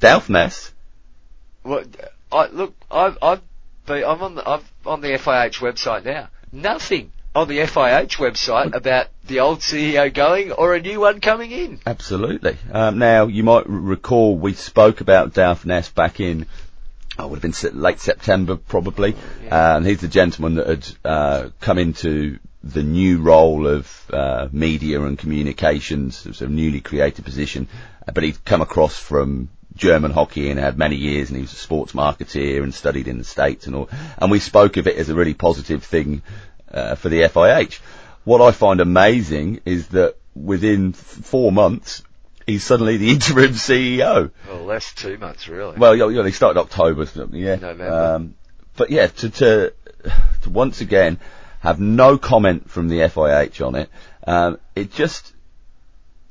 Delf Neu. What, I, look, I've, I've been, I'm on the, I'm on the FIH website now. Nothing on the FIH website about the old CEO going or a new one coming in. Absolutely. Um, now, you might recall we spoke about Delf Neu back in, oh, would have been late September probably. Uh, and he's the gentleman that had uh, come into the new role of uh, media and communications, it was a newly created position, uh, but he'd come across from German hockey and had many years and he was a sports marketeer and studied in the States and all. And we spoke of it as a really positive thing uh, for the FIH. What I find amazing is that within four months, he's suddenly the [laughs] interim CEO. Well, less two months really. Well, you know, they started October, yeah. November. Um, but yeah, to, to to once again have no comment from the FIH on it, um, it just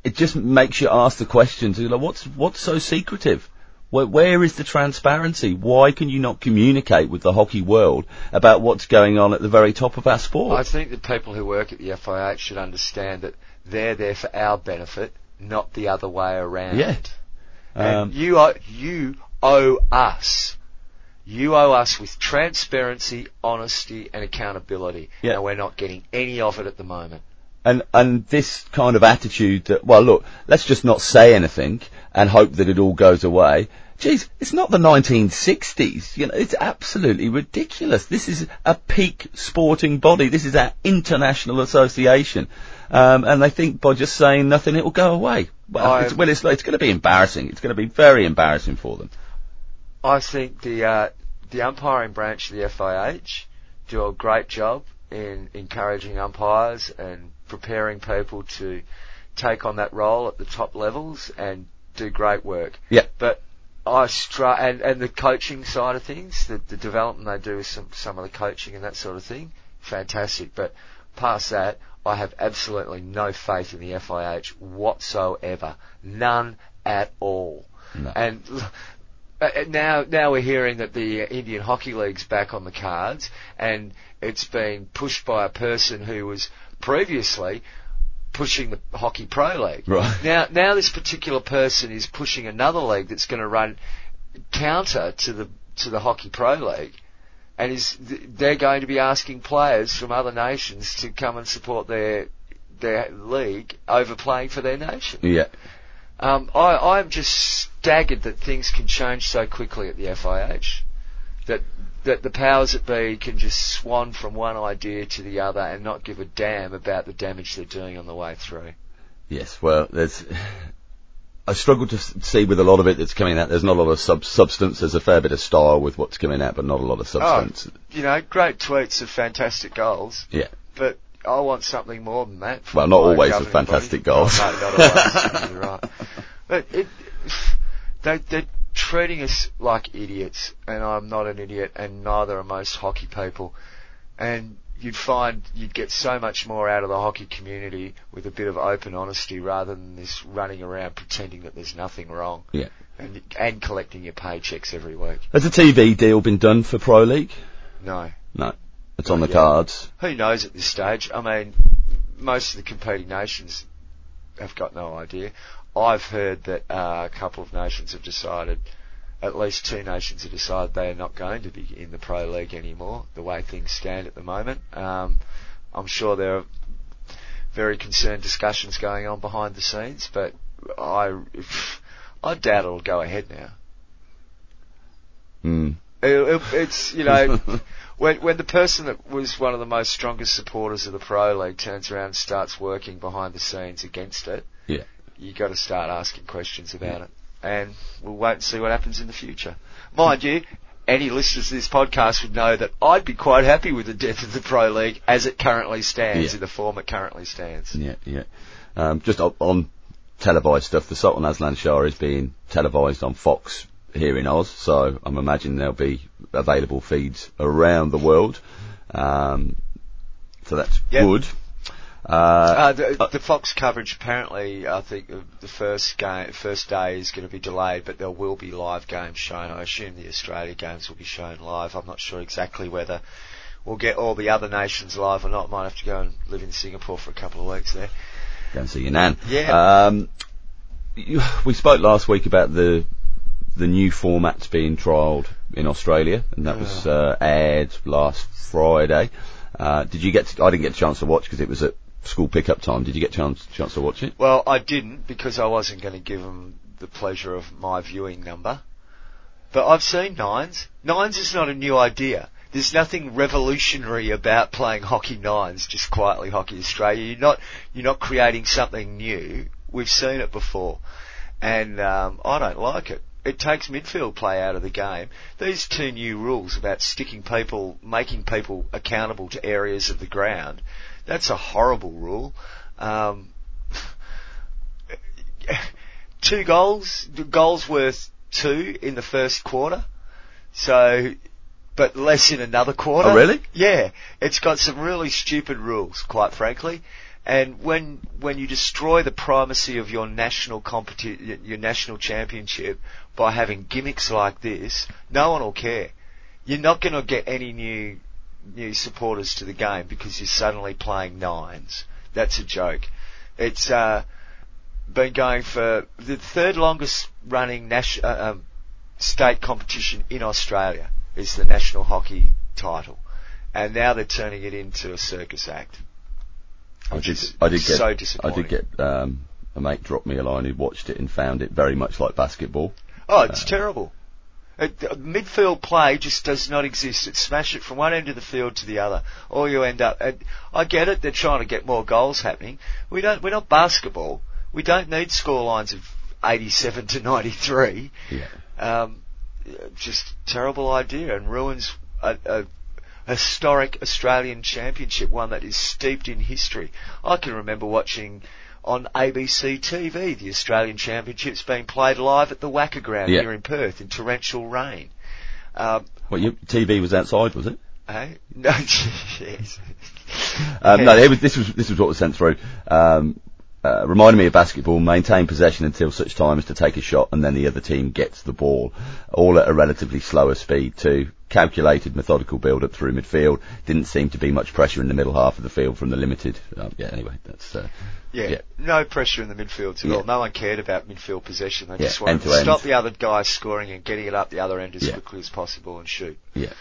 it just makes you ask the questions. You're like, what's what's so secretive? Where, where is the transparency? Why can you not communicate with the hockey world about what's going on at the very top of our sport? I think the people who work at the FIH should understand that they're there for our benefit, not the other way around. Yeah. And Um, you owe, you owe us. You owe us with transparency, honesty, and accountability. Yeah. And we're not getting any of it at the moment. And and this kind of attitude that well look let's just not say anything and hope that it all goes away Jeez, it's not the 1960s. You know, it's absolutely ridiculous. This is a peak sporting body. This is our international association, um, and they think by just saying nothing, it will go away. Well, it's, well, it's, it's going to be embarrassing. It's going to be very embarrassing for them. I think the uh, the umpiring branch of the FIH do a great job in encouraging umpires and preparing people to take on that role at the top levels and do great work. Yeah. But I str- and and the coaching side of things, the, the development they do with some some of the coaching and that sort of thing, fantastic. But past that, I have absolutely no faith in the FIH whatsoever, none at all. No. And now, now we're hearing that the uh, Indian Hockey League's back on the cards, and it's being pushed by a person who was previously pushing the Hockey Pro League. Right. Now, now this particular person is pushing another league that's going to run counter to the to the Hockey Pro League, and is they're going to be asking players from other nations to come and support their their league over playing for their nation. Yeah. Um, I, I'm just staggered that things can change so quickly at the FIH. That that the powers that be can just swan from one idea to the other and not give a damn about the damage they're doing on the way through. Yes, well, there's. I struggle to see with a lot of it that's coming out. There's not a lot of sub- substance. There's a fair bit of style with what's coming out, but not a lot of substance. Oh, You know, great tweets of fantastic goals, Yeah. but I want something more than that. Well, not always with fantastic body. goals. Oh, no, not always. Right. [laughs] But it, they, they're treating us like idiots, and I'm not an idiot, and neither are most hockey people. And you'd find you'd get so much more out of the hockey community with a bit of open honesty rather than this running around pretending that there's nothing wrong. Yeah. And, and collecting your paychecks every week. Has a TV deal been done for Pro League? No. No. It's on the Yeah. cards. Who knows at this stage? I mean, most of the competing nations have got no idea. I've heard that uh, a couple of nations have decided, at least two nations have decided they are not going to be in the Pro League anymore, the way things stand at the moment. Um, I'm sure there are very concerned discussions going on behind the scenes, but I, [laughs] I doubt it'll go ahead now. Mm. It, it, it's, you know, [laughs] when when the person that was one of the most strongest supporters of the pro league turns around and starts working behind the scenes against it, Yeah. you got to start asking questions about it, and we'll wait and see what happens in the future. Mind you, any listeners to this podcast would know that I'd be quite happy with the death of the pro league as it currently stands, Yeah. in the form it currently stands. Yeah, yeah. Um, just on, on televised stuff, the Sultan Azlan Shah is being televised on Fox here in Oz, so I'm imagining there'll be available feeds around the world. Um, so that's good. Uh, Uh, the, the Fox coverage apparently, I think uh, the first game, first day is going to be delayed, but there will be live games shown. I assume the Australia games will be shown live. I'm not sure exactly whether we'll get all the other nations live or not. Might have to go and live in Singapore for a couple of weeks there. go and see your nan. Yeah. Um, you, we spoke last week about the the new formats being trialled in Australia, and that was uh, aired last Friday. Uh, did you get? To, I didn't get a chance to watch because it was at school pickup time. Did you get a chance chance to watch it? Well, I didn't because I wasn't going to give them the pleasure of my viewing number. But I've seen nines. Nines is not a new idea. There's nothing revolutionary about playing hockey nines, just quietly hockey Australia. You're not, you're not creating something new. We've seen it before. And, um, I don't like it. It takes midfield play out of the game. These two new rules about sticking people, making people accountable to areas of the ground, that's a horrible rule. Um, [laughs] two goals, goals worth two in the first quarter. So, but less in another quarter. Oh, really? Yeah. It's got some really stupid rules, quite frankly. And when, when you destroy the primacy of your national competi- your national championship by having gimmicks like this, no one will care. You're not going to get any new, new supporters to the game because you're suddenly playing nines. That's a joke. It's, uh, been going for the third longest running national uh, um, state competition in Australia is the national hockey title, and now they're turning it into a circus act. I Which did. is I did get. so I did get. Um, a mate dropped me a line who watched it and found it very much like basketball. Oh, it's terrible. It, uh, midfield play just does not exist. It smash it from one end of the field to the other. Or you end up. And I get it. They're trying to get more goals happening. We don't. We're not basketball. We don't need score lines of 87 to 93. Yeah. Um, just terrible idea and ruins a, a historic Australian championship, one that is steeped in history. I can remember watching on ABC TV the Australian Championships being played live at the WACA Ground Yeah. here in Perth in torrential rain. Um, Well, your TV was outside, was it? eh? [laughs] No, yes. Um, No, was, this was this was what was sent through. Um, uh, reminding me of basketball, maintain possession until such time as to take a shot, and then the other team gets the ball, all at a relatively slower speed too. Calculated, methodical build-up through midfield. Didn't seem to be much pressure in the middle half of the field from the limited. Uh, yeah, anyway, that's uh, Yeah, Yeah. no pressure in the midfield at Yeah. all. No one cared about midfield possession. They Yeah, just wanted to to stop the other guy scoring and getting it up the other end as quickly as possible and shoot. yeah.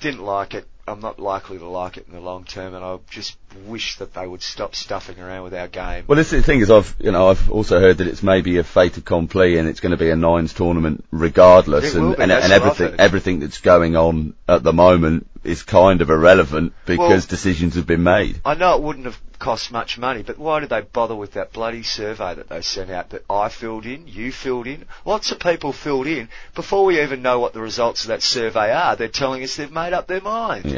Didn't like it. I'm not likely to like it in the long term, and I just wish that they would stop stuffing around with our game. Well, this, the thing is, I've you know I've also heard that it's maybe a fait accompli, and it's going to be a nines tournament regardless, It and and, and everything everything that's going on at the moment is kind of irrelevant because Well- decisions have been made. I know it wouldn't have cost much money, but why did they bother with that bloody survey that they sent out that I filled in, you filled in, lots of people filled in before we even know what the results of that survey are? They're telling us they've made up their mind. Yeah.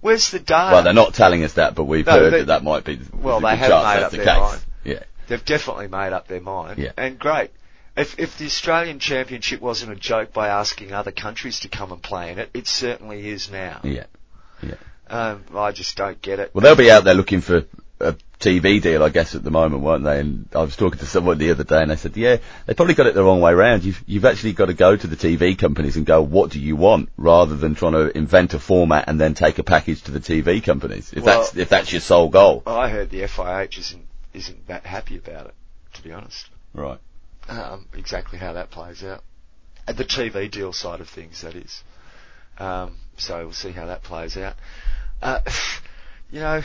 Where's the data? Well, they're not telling us that, but we've No, heard that that might be. Well, they have made up the their case. mind. Yeah. They've definitely made up their mind. Yeah. And great. If, if the Australian Championship wasn't a joke by asking other countries to come and play in it, it certainly is now. Yeah. Yeah. Um, I just don't get it. Well, they'll be out there looking for a TV deal, I guess, at the moment, weren't they? And I was talking to someone the other day, and they said, "Yeah, they probably got it the wrong way round. You've you've actually got to go to the TV companies and go, what do you want, rather than trying to invent a format and then take a package to the TV companies. If Well- that's if that's your sole goal, I heard the FIH isn't isn't that happy about it, to be honest. right? um, exactly how that plays out. At the TV deal side of things, that is. Um, so we'll see how that plays out. Uh, [sighs] you know,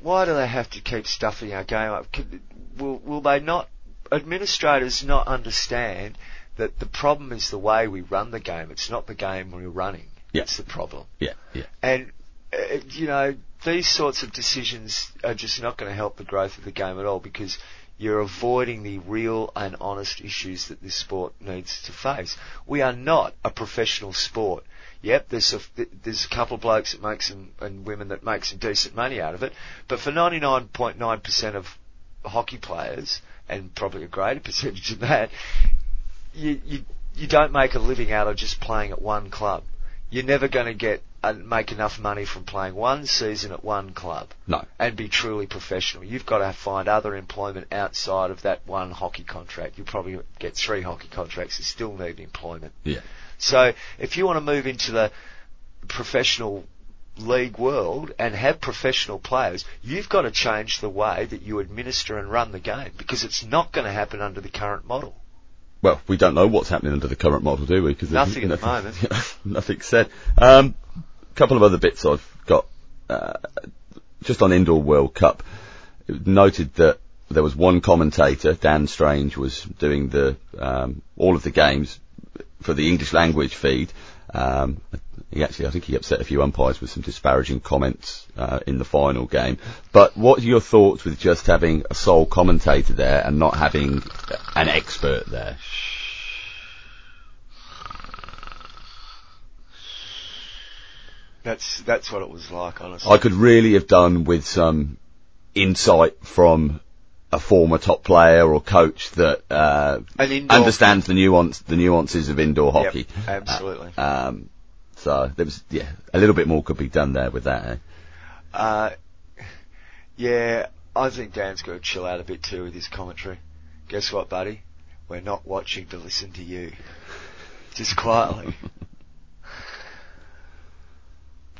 why do they have to keep stuffing our game up? Could, will, will they not, administrators not understand that the problem is the way we run the game. It's not the game we're running. Yeah. It's the problem. Yeah, yeah. And, uh, you know, these sorts of decisions are just not going to help the growth of the game at all because you're avoiding the real and honest issues that this sport needs to face. We are not a professional sport. Yep, there's a, there's a couple of blokes that make some, and women that make some decent money out of it, but for 99.9% of hockey players, and probably a greater [laughs] percentage of that, you, you, you don't make a living out of just playing at one club. You're never going to get uh, make enough money from playing one season at one club No. and be truly professional. You've got to find other employment outside of that one hockey contract. You'll probably get three hockey contracts and still need employment. Yeah. So if you want to move into the professional league world and have professional players, you've got to change the way that you administer and run the game because it's not going to happen under the current model. Well, we don't know what's happening under the current model, do we? Because Nothing at the moment. [laughs] nothing said. Um, couple of other bits I've got. Uh, just on indoor World Cup, it noted that there was one commentator, Dan Strange, was doing the um, all of the games for the English language feed. Um, he actually, I think he upset a few umpires with some disparaging comments uh, in the final game. But what are your thoughts with just having a sole commentator there and not having an expert there? That's that's what it was like, honestly. I could really have done with some insight from a former top player or coach that uh, understands the nuance, the nuances of indoor Yep, hockey. absolutely. Um, so there was, yeah, a little bit more could be done there with that. Eh? Uh, yeah, I think Dan's got to chill out a bit too with his commentary. Guess what, buddy? We're not watching to listen to you. Just quietly. [laughs]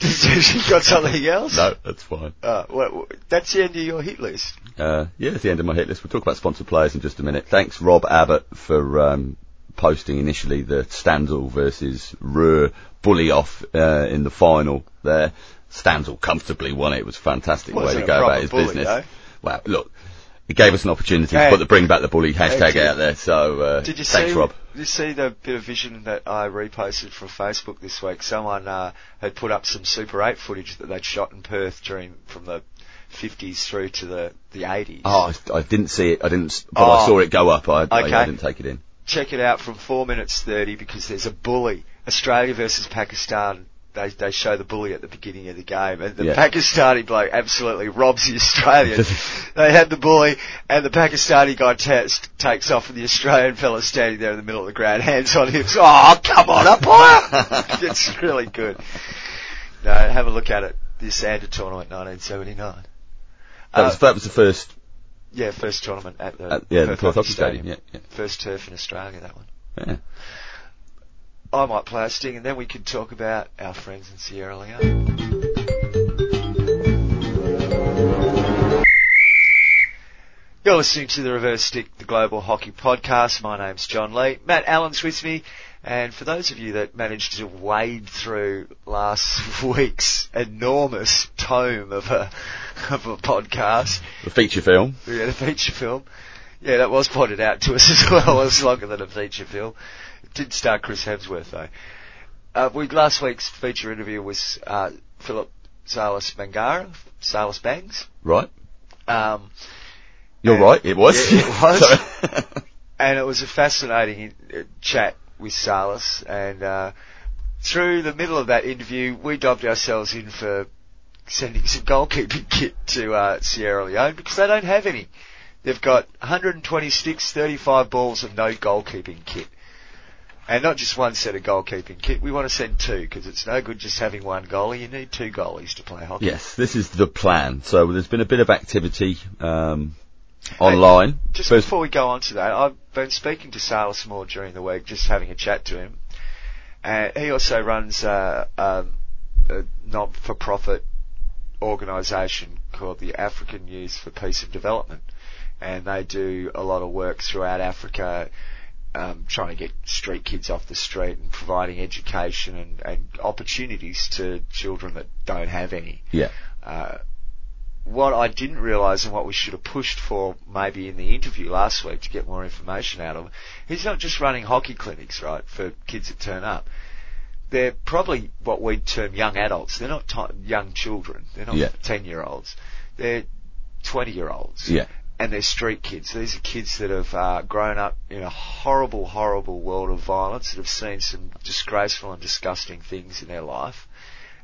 [laughs] you got something else? No, that's fine. Uh, what- that's the end of your hit list. Uh, yeah, it's the end of my hit list. We'll talk about sponsored players in just a minute. Thanks, Rob Abbott, for um, posting initially the Stanzl versus Rühr bully off uh, in the final there. Stanzl comfortably won it. It was a fantastic way to go about his bully, business. though. Well, look, it gave us an opportunity Hey. to put the Bring Back the Bully hashtag Hey, out there. So uh, Did you thanks, see? Rob. Did you see the bit of vision that I reposted from Facebook this week? Someone uh, had put up some Super 8 footage that they'd shot in Perth during from the 50s through to the the 80s. Oh, I, I didn't see it. I didn't, s- but I Oh. saw it go up. I, I, I didn't take it in. check it out from four minutes thirty because there's a bully. Australia versus Pakistan. They they show the bully at the beginning of the game, and the Yeah. Pakistani bloke absolutely robs the Australian. [laughs] they had the bully, and the Pakistani guy t- takes off, and the Australian fella standing there in the middle of the ground, hands on hips. Oh, come on, umpire! [laughs] it's really good. No, have a look at it. The Esanda tournament, 1979. That, Uh, was, that was the first, yeah, first tournament at the uh, yeah, the Perth Hockey Hockey Stadium. Yeah, yeah. First turf in Australia, that one. yeah. I might play a sting and then we could talk about our friends in Sierra Leone. You're listening to the Reverse Stick, the Global Hockey Podcast. My name's John Lee. Matt Allen's with me. And for those of you that managed to wade through last [laughs] week's enormous tome of a, of a podcast, The feature film. yeah, the feature film. Yeah, that was pointed out to us [laughs] as well. It's longer than a feature film. Did star Chris Hemsworth though. Uh, we, last week's feature interview was uh, Philip Silas Bangura, Silas Bangs. Right. Um, You're right. It was. Yeah, it was. [laughs] [laughs] And it was a fascinating uh, chat with Silas. And uh, through the middle of that interview, we dobbed ourselves in for sending some goalkeeping [laughs] kit to uh, Sierra Leone because they don't have any. They've got 120 sticks, 35 balls, and no goalkeeping kit. And not just one set of goalkeeping kit. We want to send two because it's no good just having one goalie. You need two goalies to play hockey. Yes, this is the plan. So there's been a bit of activity um, online. Just First- before we go on to that, I've been speaking to Silas Moore during the week, just having a chat to him. And he also runs a, a, a not-for-profit organisation called the African Youth for Peace and Development. And they do a lot of work throughout Africa, um, trying to get street kids off the street and providing education and, and opportunities to children that don't have any. yeah, Uh, what I didn't realise and what we should have pushed for maybe in the interview last week to get more information out of him, he's not just running hockey clinics, right, for kids that turn up. They're probably what we'd term young adults. They're not ti young children. They're not Yeah. 10 year olds. They're 20 year olds. yeah, And they're street kids. These are kids that have uh, grown up in a horrible, horrible world of violence, that have seen some disgraceful and disgusting things in their life.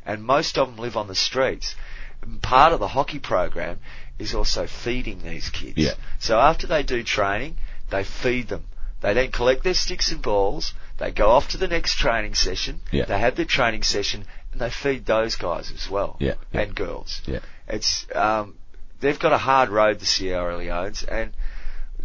And most of them live on the streets. And part of the hockey program is also feeding these kids. Yeah. So after they do training, they feed them. They then collect their sticks and balls. They go off to the next training session. Yeah. They have their training session and they feed those guys as well. Yeah, yeah. And girls. yeah. It's um, they've got a hard road, the Sierra Leones, and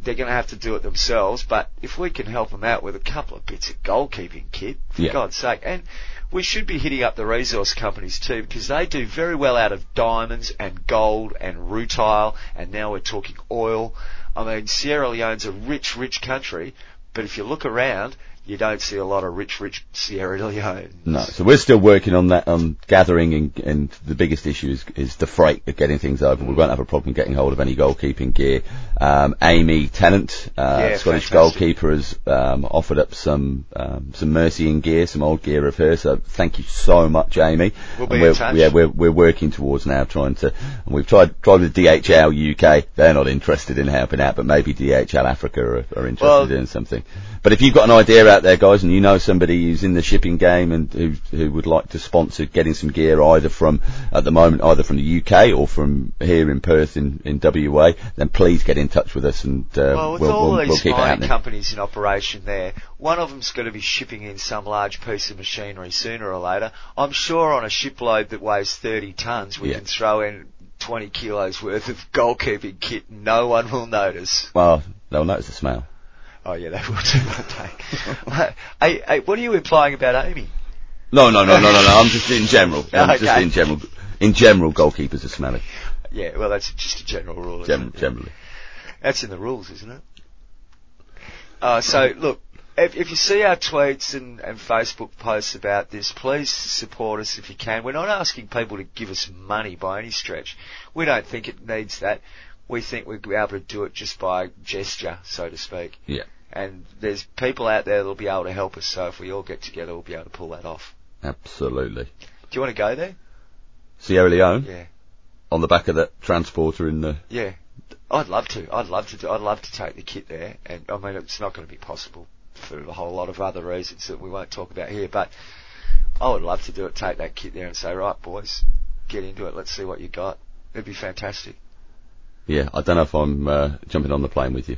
they're going to have to do it themselves. But if we can help them out with a couple of bits of goalkeeping kit, for Yeah. God's sake, and we should be hitting up the resource companies too because they do very well out of diamonds and gold and rutile, and now we're talking oil. I mean, Sierra Leone's a rich, rich country, but if you look around, you don't see a lot of rich, rich Sierra Leone. No, so we're still working on that, on gathering, and, and the biggest issue is, is the freight of getting things over. We won't have a problem getting hold of any goalkeeping gear. Um, Amy Tennant, uh, Yeah, Scottish fantastic. goalkeeper, has um, offered up some um, some Mercian gear, some old gear of hers. So thank you so much, Amy. We'll be in touch. Yeah, we're we're working towards now trying to. And we've tried tried with DHL UK. They're not interested in helping out, but maybe DHL Africa are, are interested Well- in something. But if you've got an idea out there, guys, and you know somebody who's in the shipping game and who who would like to sponsor getting some gear either from at the moment either from the UK or from here in Perth in, in WA, then please get in touch with us and uh, Well, with we'll, all we'll, these we'll mining companies in operation there, one of them's going to be shipping in some large piece of machinery sooner or later. I'm sure on a shipload that weighs 30 tons, we Yeah. can throw in 20 kilos worth of goalkeeping kit and no one will notice. Well, they'll notice the smell. Oh yeah, they [laughs] will too, won't they? [laughs] hey, hey, what are you implying about Amy? No, no, no, no, no, no. I'm just in general. [laughs] I'm just Okay. in general. In general, goalkeepers are smelly. Yeah, well that's just a general rule. isn't Gen- generally. That's in the rules, isn't it? Uh, so look, if, if you see our tweets and, and Facebook posts about this, please support us if you can. We're not asking people to give us money by any stretch. We don't think it needs that. We think we'll be able to do it just by gesture, so to speak. Yeah. And there's people out there that'll be able to help us. So if we all get together, we'll be able to pull that off. Absolutely. Do you want to go there? Sierra Leone Yeah. on the back of that transporter in the. Yeah. I'd love to. I'd love to. Do, I'd love to take the kit there, and I mean it's not going to be possible for a whole lot of other reasons that we won't talk about here. But I would love to do it. Take that kit there and say, right, boys, get into it. Let's see what you got. It'd be fantastic. Yeah, I don't know if I'm uh, jumping on the plane with you.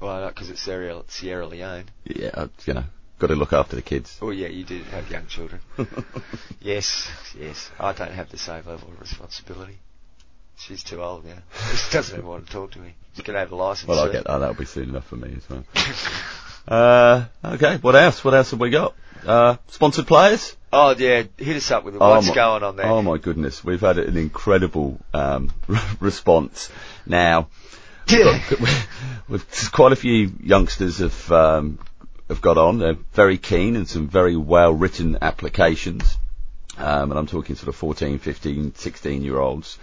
Well, because it's Sierra, Sierra Leone. Yeah, I, you know, got to look after the kids. Oh yeah, you do have young children. [laughs] yes, yes. I don't have the same level of responsibility. She's too old now. [laughs] She doesn't even want to talk to me. She's going to have a license. Well, I'll get that. That'll be soon enough for me as well. [laughs] uh, okay, what else? What else have we got? Uh, sponsored players? Oh yeah, hit us up with it. Oh What's my- going on there? Oh my goodness, we've had an incredible um, response. Now, yeah. quite a few youngsters have um, have got on. They're very keen and some very well written applications. Um, and I'm talking sort of 14, 15, 16 year olds.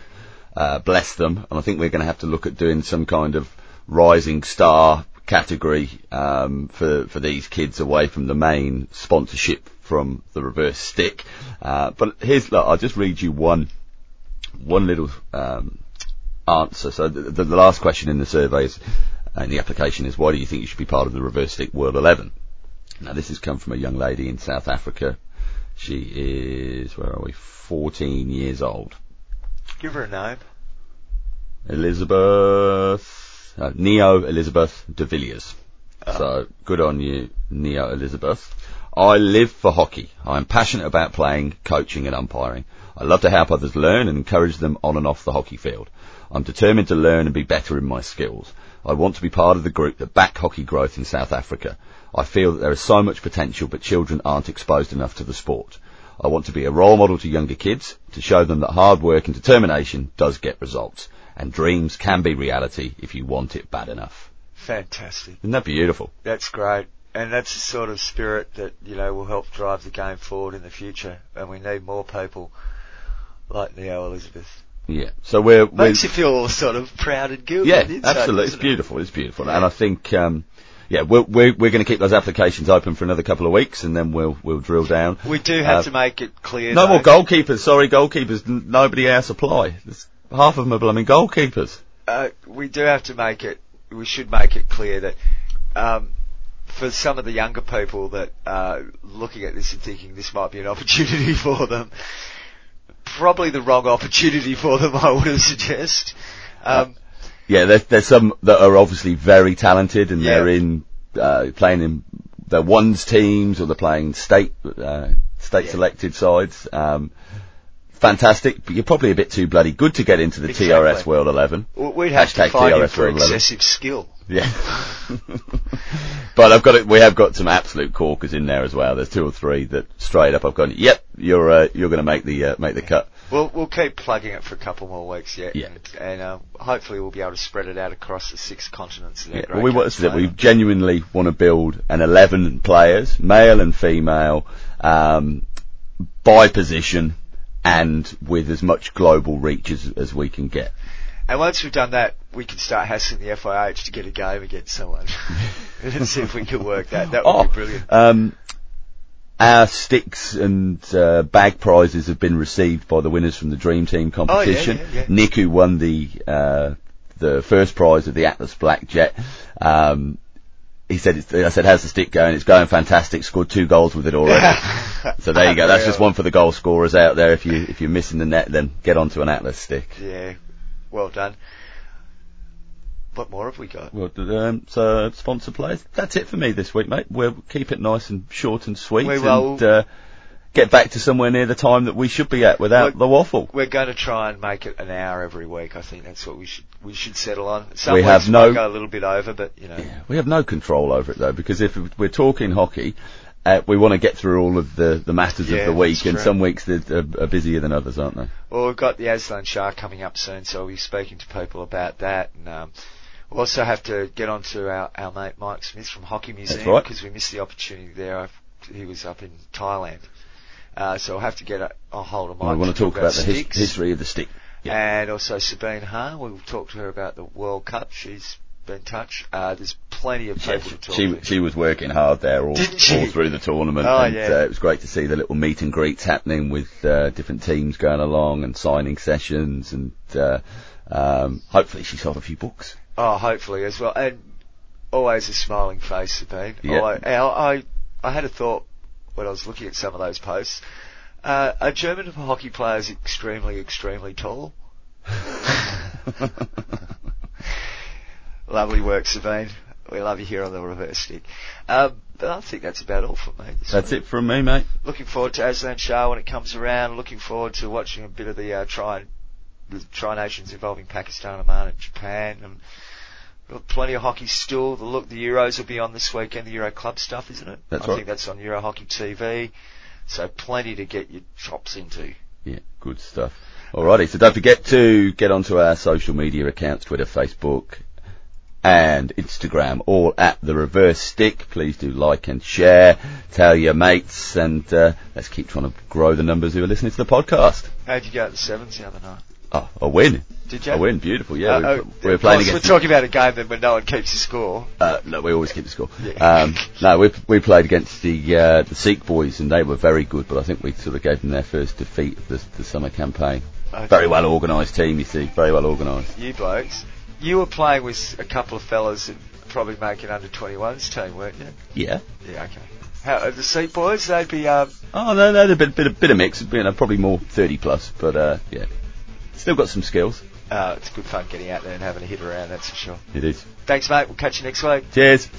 Uh, bless them. And I think we're going to have to look at doing some kind of rising star category um, for for these kids away from the main sponsorship from the reverse stick. Uh, but here's look, I'll just read you one one little um, answer. So the, the, the last question in the survey is, and the application is, why do you think you should be part of the reverse stick World 11? Now this has come from a young lady in South Africa. She is, where are we, 14 years old. Give her a name. Elizabeth, uh, Neo Elizabeth de Villiers. So good on you, Neo Elizabeth. I live for hockey. I'm passionate about playing, coaching and umpiring. I love to help others learn and encourage them on and off the hockey field. I'm determined to learn and be better in my skills. I want to be part of the group that back hockey growth in South Africa. I feel that there is so much potential but children aren't exposed enough to the sport. I want to be a role model to younger kids to show them that hard work and determination does get results and dreams can be reality if you want it bad enough. Fantastic. Isn't that beautiful? That's great. And that's the sort of spirit that, you know, will help drive the game forward in the future. And we need more people like Neo Elizabeth. Yeah. So we're, we're Makes you feel all sort of proud and guilty. yeah, inside, absolutely. It's it? beautiful. It's beautiful. Yeah. And I think, um, yeah, we're, we're, we're going to keep those applications open for another couple of weeks and then we'll, we'll drill down. We do have Uh, to make it clear. No though, more goalkeepers. Sorry, goalkeepers. N- nobody else apply. There's, half of them are blooming goalkeepers. uh, we do have to make it. We should make it clear that um, for some of the younger people that are looking at this and thinking this might be an [laughs] opportunity for them, probably the wrong opportunity for them. I would suggest. Um, Yeah, there's, there's some that are obviously very talented and Yeah. they're in, uh, playing in their ones teams or they're playing state, uh, state Yeah. selected sides. Um, fantastic, but you're probably a bit too bloody good to get into the Exactly. TRS World 11. we'd have Hashtag to find him for World 11. excessive skill. Yeah. [laughs] but I've got it, we have got some absolute corkers in there as well. There's two or three that straight up I've gone, yep, you're, uh, you're gonna make the, uh, make the cut. We'll we'll keep plugging it for a couple more weeks yet. Yeah. And, and um, hopefully we'll be able to spread it out across the six continents. in Yeah, well, we want that. We genuinely want to build an 11 players, male and female, um, by position, and with as much global reach as, as we can get. And once we've done that, we can start hassling the FIH to get a game against someone [laughs] and see if we can work that. That would Oh, be brilliant. Um, our sticks and uh, bag prizes have been received by the winners from the Dream Team competition. Oh, yeah, yeah. Nick, who won the uh, the first prize of the Atlas Black Jet, um, he said, "I said, how's the stick going? It's going fantastic. Scored two goals with it already." [laughs] so there you go. That's just one for the goal scorers out there. If you if you're missing the net, then get onto an Atlas stick. Yeah, well done. What more have we got? Well, um, so sponsor players. That's it for me this week, mate. We'll keep it nice and short and sweet, We will. and uh, get back to somewhere near the time that we should be at without Well, the waffle. We're going to try and make it an hour every week. I think that's what we should we should settle on. Some We have no- go a little bit over, but you know, Yeah, we have no control over it though, because if we're talking hockey, uh, we want to get through all of the, the matters Yeah, of the week, and some weeks they're, are, are busier than others, aren't they? Well, we've got the Azlan Shah coming up soon, so we'll be speaking to people about that. And um, we'll also have to get on to our, our mate Mike Smith from Hockey Museum right. because we missed the opportunity there. I've, he was up in Thailand. Uh, so we'll have to get a, a hold of Mike. I want to talk about the his, history of the stick. And also Sabine Hahn, we'll talk to her about the World Cup. She's been in touch. Uh, there's plenty of people to talk She to. she was working hard there all, all through the tournament, Oh, and yeah. uh, it was great to see the little meet and greets happening with uh, different teams going along and signing sessions, and uh, um, hopefully she sold a few books. Oh, hopefully as well. And always a smiling face, Sabine. Yeah. I, I, I had a thought when I was looking at some of those posts. Uh, are German hockey players extremely, extremely tall? [laughs] Lovely work, Sabine. We love you here on the reverse stick. Um, but I think that's about all for me. That's week. it from me, mate. Looking forward to Azlan Shah when it comes around. Looking forward to watching a bit of the uh, tri the tri nations involving Pakistan, Oman, and Japan. And we've got plenty of hockey still. The look, the Euros will be on this weekend. The Euro Club stuff, isn't it? That's I right. think that's on Euro Hockey TV. So plenty to get your chops into. Yeah, good stuff. Alrighty, so don't forget to get onto our social media accounts, Twitter, Facebook, and Instagram, all at the reverse stick. Please do like and share, tell your mates, and uh, let's keep trying to grow the numbers who are listening to the podcast. How'd you go at the sevens the other night? Oh, a win. Did you? A win, beautiful, yeah. Uh, we, oh, we were playing against. We're talking about a game then when no one keeps the score. Uh, no, we always keep the score. Yeah. Um, no, we we played against the uh, the Sikh boys, and they were very good. But I think we sort of gave them their first defeat of the, the summer campaign. Okay. Very well organised team, you see. Very well organised. You blokes. You were playing with a couple of fellas that probably make an under 21s team, weren't you? Yeah. Yeah, okay. How, the Seat boys, they'd be, um, Oh no, no, a bit, bit, of- bit of mix. You know, probably more thirty plus, but uh, yeah, still got some skills. uh, it's good fun getting out there and having a hit around, that's for sure. It is. Thanks, mate. We'll catch you next week. Cheers.